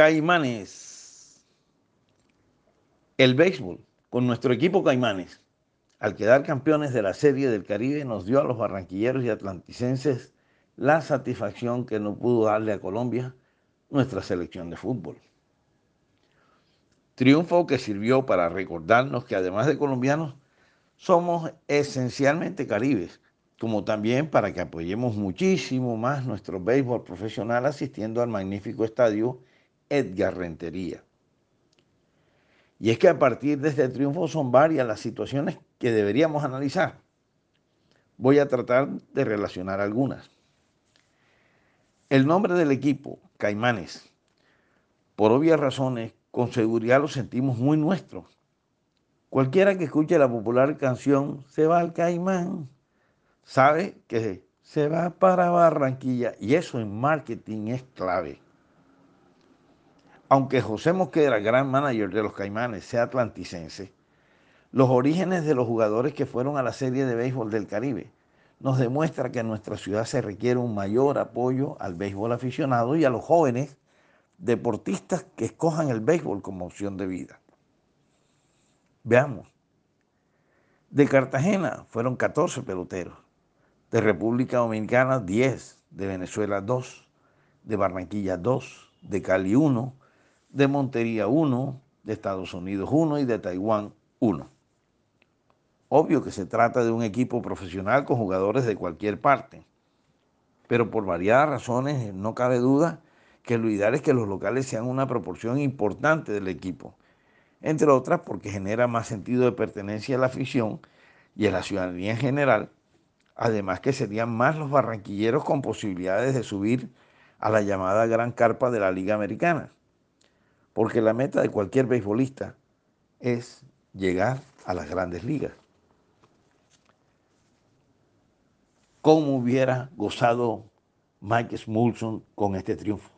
Caimanes. El béisbol, con nuestro equipo Caimanes, al quedar campeones de la Serie del Caribe, nos dio a los barranquilleros y atlanticenses la satisfacción que no pudo darle a Colombia nuestra selección de fútbol. Triunfo que sirvió para recordarnos que además de colombianos, somos esencialmente caribes, como también para que apoyemos muchísimo más nuestro béisbol profesional asistiendo al magnífico estadio Edgar Rentería. Y es que a partir de este triunfo son varias las situaciones que deberíamos analizar. Voy a tratar de relacionar algunas. El nombre del equipo, Caimanes, por obvias razones, con seguridad lo sentimos muy nuestro. Cualquiera que escuche la popular canción Se va al Caimán, sabe que se va para Barranquilla y eso en marketing es clave. Aunque José Mosquera, gran manager de los Caimanes, sea atlanticense, los orígenes de los jugadores que fueron a la Serie de Béisbol del Caribe nos demuestra que en nuestra ciudad se requiere un mayor apoyo al béisbol aficionado y a los jóvenes deportistas que escojan el béisbol como opción de vida. Veamos. De Cartagena fueron 14 peloteros, de República Dominicana 10, de Venezuela 2, de Barranquilla 2, de Cali 1, de Montería 1, de Estados Unidos 1 y de Taiwán 1. Obvio que se trata de un equipo profesional con jugadores de cualquier parte, pero por variadas razones no cabe duda que lo ideal es que los locales sean una proporción importante del equipo, entre otras porque genera más sentido de pertenencia a la afición y a la ciudadanía en general, además que serían más los barranquilleros con posibilidades de subir a la llamada gran carpa de la Liga Americana porque la meta de cualquier beisbolista es llegar a las grandes ligas. ¿Cómo hubiera gozado Mike Smulson con este triunfo?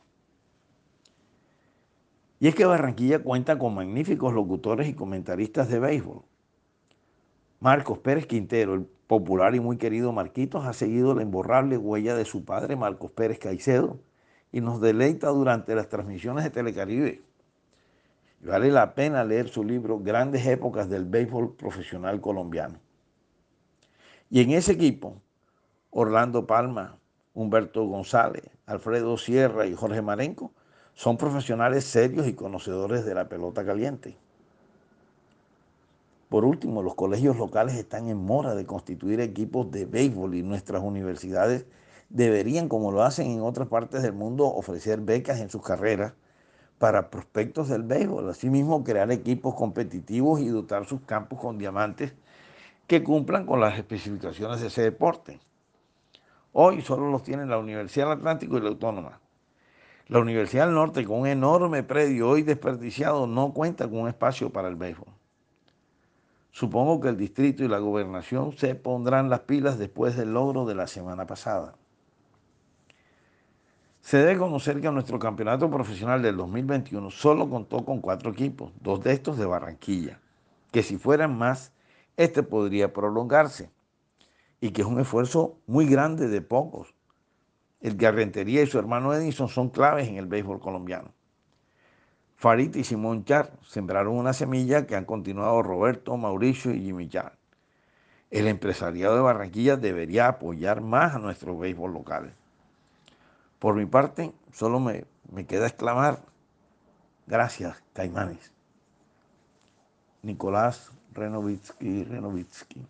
Y es que Barranquilla cuenta con magníficos locutores y comentaristas de béisbol. Marcos Pérez Quintero, el popular y muy querido Marquitos, ha seguido la imborrable huella de su padre, Marcos Pérez Caicedo, y nos deleita durante las transmisiones de Telecaribe Vale la pena leer su libro Grandes Épocas del Béisbol Profesional Colombiano. Y en ese equipo, Orlando Palma, Humberto González, Alfredo Sierra y Jorge Marenco son profesionales serios y conocedores de la pelota caliente. Por último, los colegios locales están en mora de constituir equipos de béisbol y nuestras universidades deberían, como lo hacen en otras partes del mundo, ofrecer becas en sus carreras para prospectos del béisbol. Asimismo, crear equipos competitivos y dotar sus campos con diamantes que cumplan con las especificaciones de ese deporte. Hoy solo los tienen la Universidad del Atlántico y la Autónoma. La Universidad del Norte, con un enorme predio hoy desperdiciado, no cuenta con un espacio para el béisbol. Supongo que el distrito y la gobernación se pondrán las pilas después del logro de la semana pasada. Se debe conocer que nuestro campeonato profesional del 2021 solo contó con cuatro equipos, dos de estos de Barranquilla, que si fueran más, este podría prolongarse y que es un esfuerzo muy grande de pocos. El Garrentería y su hermano Edison son claves en el béisbol colombiano. Farid y Simón Char sembraron una semilla que han continuado Roberto, Mauricio y Jimmy Char. El empresariado de Barranquilla debería apoyar más a nuestro béisbol local. Por mi parte, solo me, me queda exclamar, gracias, Caimanes. Nicolás Renovitsky, Renovitsky.